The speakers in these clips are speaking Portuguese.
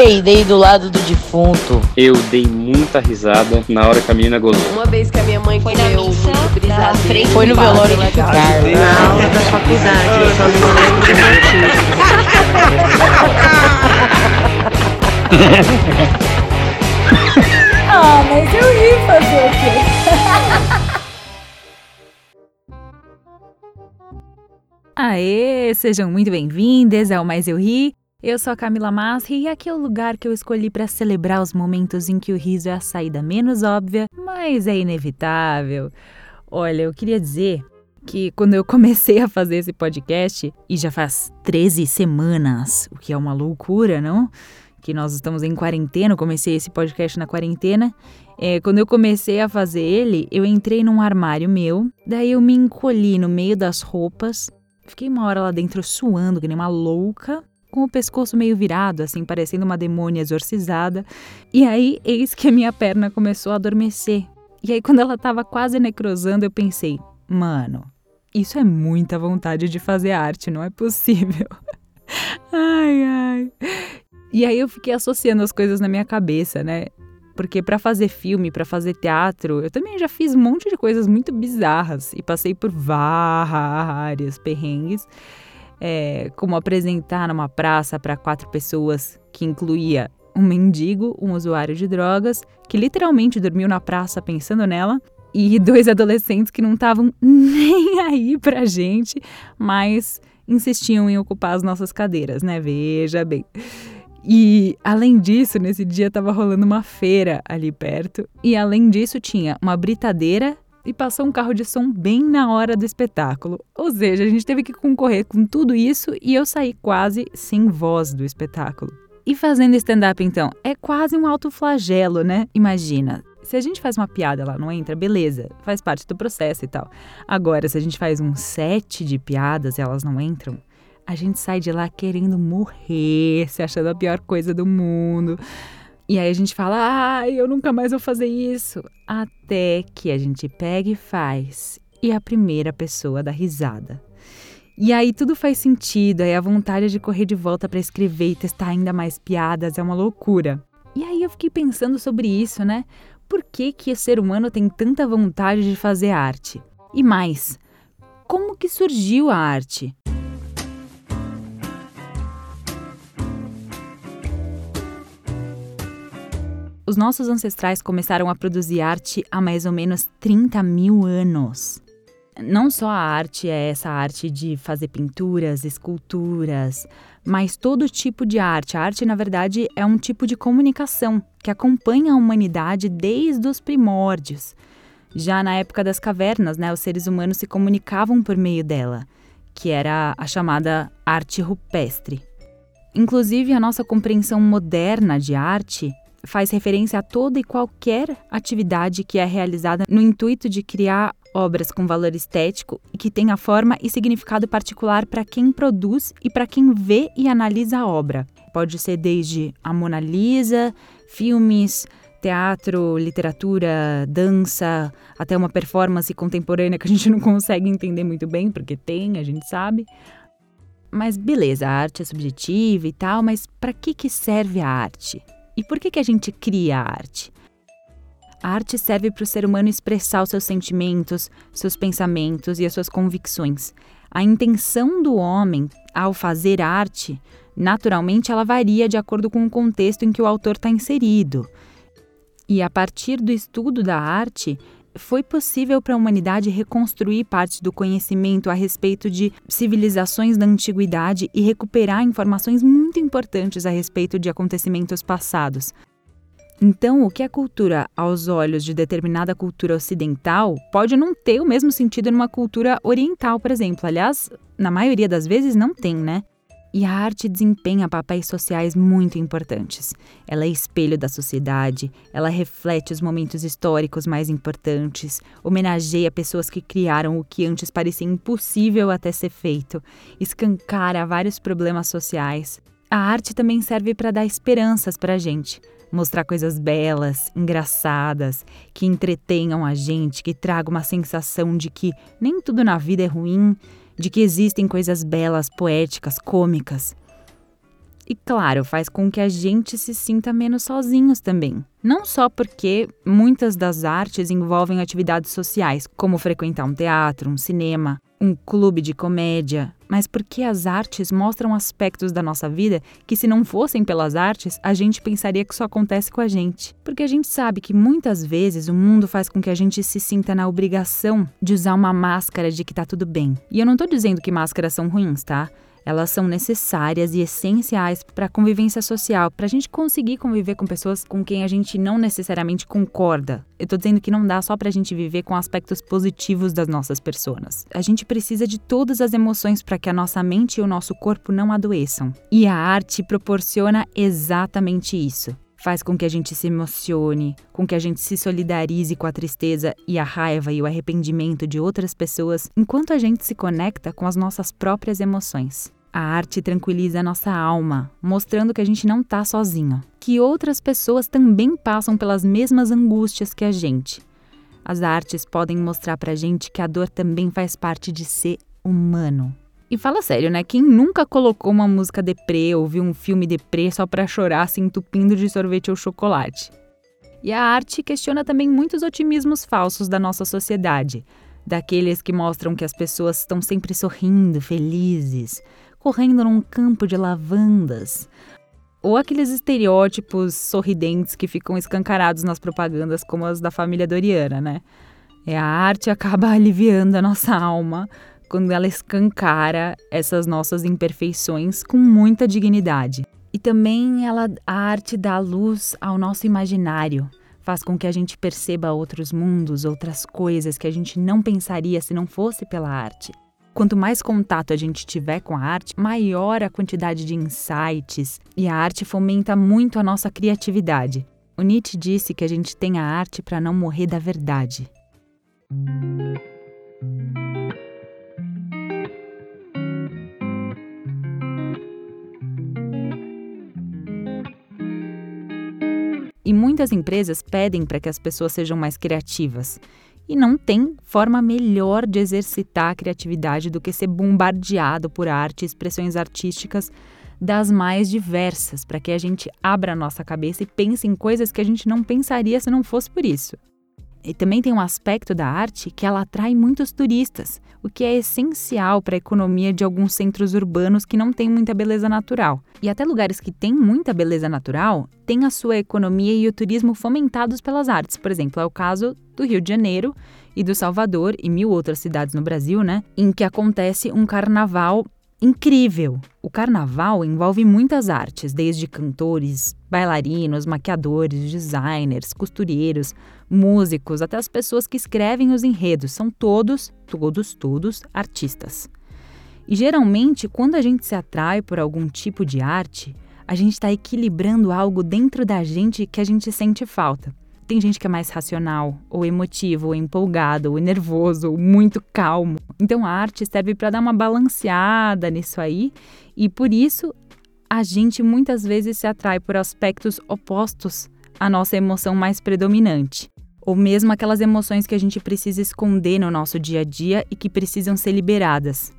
peidei do lado do defunto. Eu dei muita risada na hora que a menina gozou. Uma vez que a minha mãe Foi na missa da frente Foi no velório de. Na aula da faculdade, eu só não lembro do motivo. Ah, mas eu ri fazer o quê? Aê, sejam muito bem-vindas ao Mais Eu Ri. Eu sou a Camila Masri e aqui é o lugar que eu escolhi para celebrar os momentos em que o riso é a saída menos óbvia, mas é inevitável. Olha, eu queria dizer que quando eu comecei a fazer esse podcast, e já faz 13 semanas, o que é uma loucura, não? Que nós estamos em quarentena, eu comecei esse podcast na quarentena. É, quando eu comecei a fazer ele, eu entrei num armário meu, daí eu me encolhi no meio das roupas, fiquei uma hora lá dentro suando, que nem uma louca, com o pescoço meio virado, assim, parecendo uma demônia exorcizada. E aí, eis que a minha perna começou a adormecer. E aí, quando ela tava quase necrosando, eu pensei, mano, isso é muita vontade de fazer arte, não é possível. ai, ai. E aí eu fiquei associando as coisas na minha cabeça, né? Porque para fazer filme, para fazer teatro, eu também já fiz um monte de coisas muito bizarras e passei por vários perrengues, é, como apresentar numa praça para quatro pessoas, que incluía um mendigo, um usuário de drogas, que literalmente dormiu na praça pensando nela, e dois adolescentes que não estavam nem aí pra gente, mas insistiam em ocupar as nossas cadeiras, né? Veja bem. E além disso, nesse dia estava rolando uma feira ali perto. E além disso, tinha uma britadeira e passou um carro de som bem na hora do espetáculo. Ou seja, a gente teve que concorrer com tudo isso e eu saí quase sem voz do espetáculo. E fazendo stand-up, então, é quase um autoflagelo, né? Imagina. Se a gente faz uma piada lá, não entra, beleza, faz parte do processo e tal. Agora, se a gente faz um set de piadas e elas não entram, a gente sai de lá querendo morrer, se achando a pior coisa do mundo. E aí a gente fala, ai, eu nunca mais vou fazer isso. Até que a gente pega e faz. E a primeira pessoa dá risada. E aí tudo faz sentido, aí a vontade de correr de volta para escrever e testar ainda mais piadas é uma loucura. E aí eu fiquei pensando sobre isso, né? Por que que o ser humano tem tanta vontade de fazer arte? E mais, como que surgiu a arte? Os nossos ancestrais começaram a produzir arte há mais ou menos 30 mil anos. Não só a arte é essa arte de fazer pinturas, esculturas, mas todo tipo de arte. A arte, na verdade, é um tipo de comunicação que acompanha a humanidade desde os primórdios. Já na época das cavernas, né, os seres humanos se comunicavam por meio dela, que era a chamada arte rupestre. Inclusive, a nossa compreensão moderna de arte faz referência a toda e qualquer atividade que é realizada no intuito de criar obras com valor estético e que tenha forma e significado particular para quem produz e para quem vê e analisa a obra. Pode ser desde a Mona Lisa, filmes, teatro, literatura, dança, até uma performance contemporânea que a gente não consegue entender muito bem, porque tem, a gente sabe. Mas beleza, a arte é subjetiva e tal, mas para que, que serve a arte? E por que, que a gente cria a arte? A arte serve para o ser humano expressar os seus sentimentos, seus pensamentos e as suas convicções. A intenção do homem ao fazer arte, naturalmente, ela varia de acordo com o contexto em que o autor está inserido. E a partir do estudo da arte, foi possível para a humanidade reconstruir parte do conhecimento a respeito de civilizações da antiguidade e recuperar informações muito importantes a respeito de acontecimentos passados. Então, o que é cultura aos olhos de determinada cultura ocidental pode não ter o mesmo sentido numa cultura oriental, por exemplo. Aliás, na maioria das vezes não tem, né? E a arte desempenha papéis sociais muito importantes. Ela é espelho da sociedade, ela reflete os momentos históricos mais importantes, homenageia pessoas que criaram o que antes parecia impossível até ser feito, escancara vários problemas sociais. A arte também serve para dar esperanças para a gente, mostrar coisas belas, engraçadas, que entretenham a gente, que tragam uma sensação de que nem tudo na vida é ruim, de que existem coisas belas, poéticas, cômicas. E claro, faz com que a gente se sinta menos sozinhos também. Não só porque muitas das artes envolvem atividades sociais, como frequentar um teatro, um cinema, um clube de comédia, mas porque as artes mostram aspectos da nossa vida que, se não fossem pelas artes, a gente pensaria que só acontece com a gente. Porque a gente sabe que muitas vezes o mundo faz com que a gente se sinta na obrigação de usar uma máscara de que tá tudo bem. E eu não tô dizendo que máscaras são ruins, tá? Elas são necessárias e essenciais para a convivência social, para a gente conseguir conviver com pessoas com quem a gente não necessariamente concorda. Eu estou dizendo que não dá só para a gente viver com aspectos positivos das nossas pessoas. A gente precisa de todas as emoções para que a nossa mente e o nosso corpo não adoeçam. E a arte proporciona exatamente isso faz com que a gente se emocione, com que a gente se solidarize com a tristeza e a raiva e o arrependimento de outras pessoas, enquanto a gente se conecta com as nossas próprias emoções. A arte tranquiliza a nossa alma, mostrando que a gente não está sozinho, que outras pessoas também passam pelas mesmas angústias que a gente. As artes podem mostrar pra gente que a dor também faz parte de ser humano. E fala sério, né? Quem nunca colocou uma música deprê ou viu um filme deprê só para chorar se entupindo de sorvete ou chocolate? E a arte questiona também muitos otimismos falsos da nossa sociedade, daqueles que mostram que as pessoas estão sempre sorrindo, felizes, correndo num campo de lavandas, ou aqueles estereótipos sorridentes que ficam escancarados nas propagandas como as da família Doriana, né? É a arte acaba aliviando a nossa alma quando ela escancara essas nossas imperfeições com muita dignidade. E também ela a arte dá luz ao nosso imaginário, faz com que a gente perceba outros mundos, outras coisas que a gente não pensaria se não fosse pela arte. Quanto mais contato a gente tiver com a arte, maior a quantidade de insights, e a arte fomenta muito a nossa criatividade. O Nietzsche disse que a gente tem a arte para não morrer da verdade. E muitas empresas pedem para que as pessoas sejam mais criativas. E não tem forma melhor de exercitar a criatividade do que ser bombardeado por arte expressões artísticas das mais diversas, para que a gente abra a nossa cabeça e pense em coisas que a gente não pensaria se não fosse por isso. E também tem um aspecto da arte que ela atrai muitos turistas, o que é essencial para a economia de alguns centros urbanos que não têm muita beleza natural. E até lugares que têm muita beleza natural têm a sua economia e o turismo fomentados pelas artes. Por exemplo, é o caso do Rio de Janeiro e do Salvador e mil outras cidades no Brasil, né? Em que acontece um carnaval incrível. O carnaval envolve muitas artes, desde cantores, bailarinos, maquiadores, designers, costureiros, músicos, até as pessoas que escrevem os enredos. São todos, todos, todos artistas. E geralmente, quando a gente se atrai por algum tipo de arte, a gente está equilibrando algo dentro da gente que a gente sente falta. Tem gente que é mais racional, ou emotivo, ou empolgado, ou nervoso, ou muito calmo. Então a arte serve para dar uma balanceada nisso aí, e por isso a gente muitas vezes se atrai por aspectos opostos à nossa emoção mais predominante. Ou mesmo aquelas emoções que a gente precisa esconder no nosso dia a dia e que precisam ser liberadas.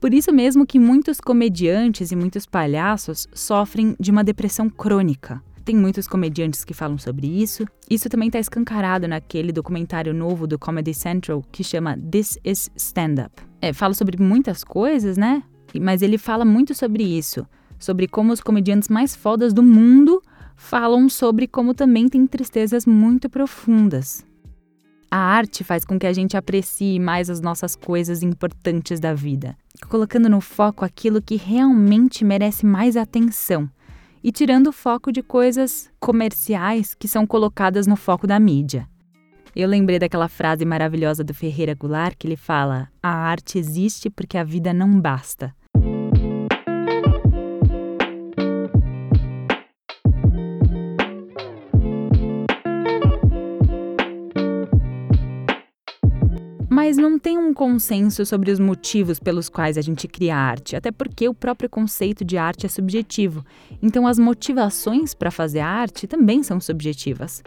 Por isso mesmo que muitos comediantes e muitos palhaços sofrem de uma depressão crônica. Tem muitos comediantes que falam sobre isso. Isso também está escancarado naquele documentário novo do Comedy Central que chama This is Stand Up. É, fala sobre muitas coisas, né? Mas ele fala muito sobre isso, sobre como os comediantes mais fodas do mundo falam sobre como também tem tristezas muito profundas. A arte faz com que a gente aprecie mais as nossas coisas importantes da vida, colocando no foco aquilo que realmente merece mais atenção e tirando o foco de coisas comerciais que são colocadas no foco da mídia. Eu lembrei daquela frase maravilhosa do Ferreira Goulart que ele fala: A arte existe porque a vida não basta. Mas não tem um consenso sobre os motivos pelos quais a gente cria arte, até porque o próprio conceito de arte é subjetivo. Então as motivações para fazer arte também são subjetivas.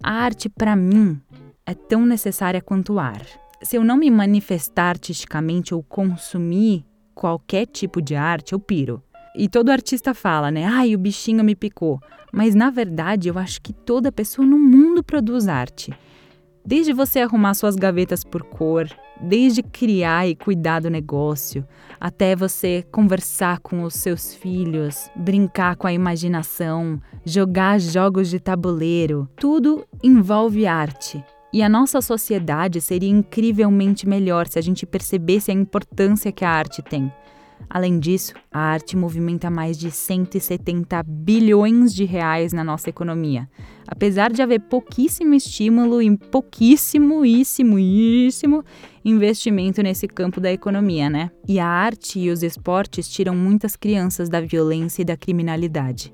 A arte, para mim, é tão necessária quanto o ar. Se eu não me manifestar artisticamente ou consumir qualquer tipo de arte, eu piro. e todo artista fala, né? Ai, o bichinho me picou. Mas na verdade, eu acho que toda pessoa no mundo produz arte. Desde você arrumar suas gavetas por cor, desde criar e cuidar do negócio, até você conversar com os seus filhos, brincar com a imaginação, jogar jogos de tabuleiro, tudo envolve arte. E a nossa sociedade seria incrivelmente melhor se a gente percebesse a importância que a arte tem. Além disso, a arte movimenta mais de 170 bilhões de reais na nossa economia. Apesar de haver pouquíssimo estímulo e pouquíssimo, investimento nesse campo da economia, né? E a arte e os esportes tiram muitas crianças da violência e da criminalidade.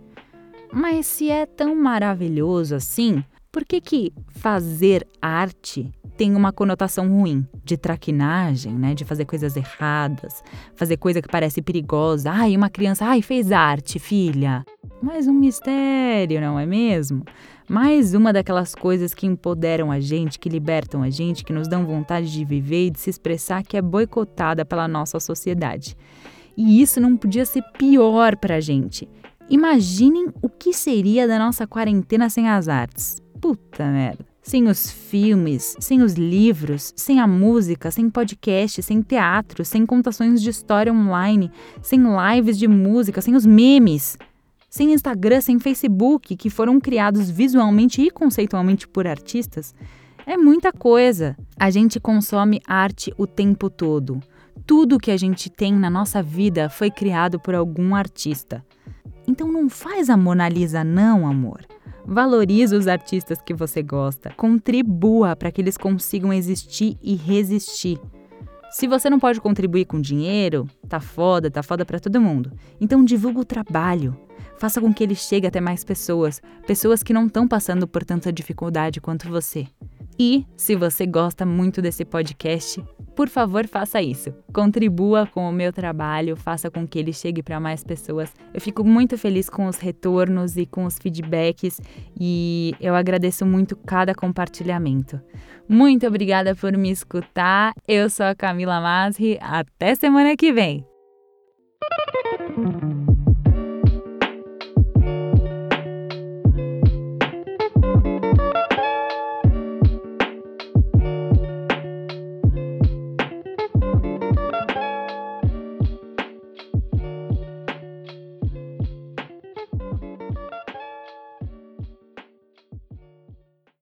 Mas se é tão maravilhoso assim, por que que fazer arte tem uma conotação ruim, de traquinagem, né, de fazer coisas erradas, fazer coisa que parece perigosa. Ai, uma criança, ai, fez arte, filha. Mais um mistério, não é mesmo? Mais uma daquelas coisas que empoderam a gente, que libertam a gente, que nos dão vontade de viver e de se expressar, que é boicotada pela nossa sociedade. E isso não podia ser pior para a gente. Imaginem o que seria da nossa quarentena sem as artes. Puta merda sem os filmes, sem os livros, sem a música, sem podcast, sem teatro, sem contações de história online, sem lives de música, sem os memes, sem Instagram, sem Facebook, que foram criados visualmente e conceitualmente por artistas, é muita coisa. A gente consome arte o tempo todo. Tudo que a gente tem na nossa vida foi criado por algum artista. Então não faz a Mona Lisa não, amor. Valorize os artistas que você gosta. Contribua para que eles consigam existir e resistir. Se você não pode contribuir com dinheiro, tá foda, tá foda para todo mundo. Então divulga o trabalho. Faça com que ele chegue até mais pessoas, pessoas que não estão passando por tanta dificuldade quanto você. E, se você gosta muito desse podcast, por favor, faça isso. Contribua com o meu trabalho, faça com que ele chegue para mais pessoas. Eu fico muito feliz com os retornos e com os feedbacks e eu agradeço muito cada compartilhamento. Muito obrigada por me escutar. Eu sou a Camila Masri. Até semana que vem.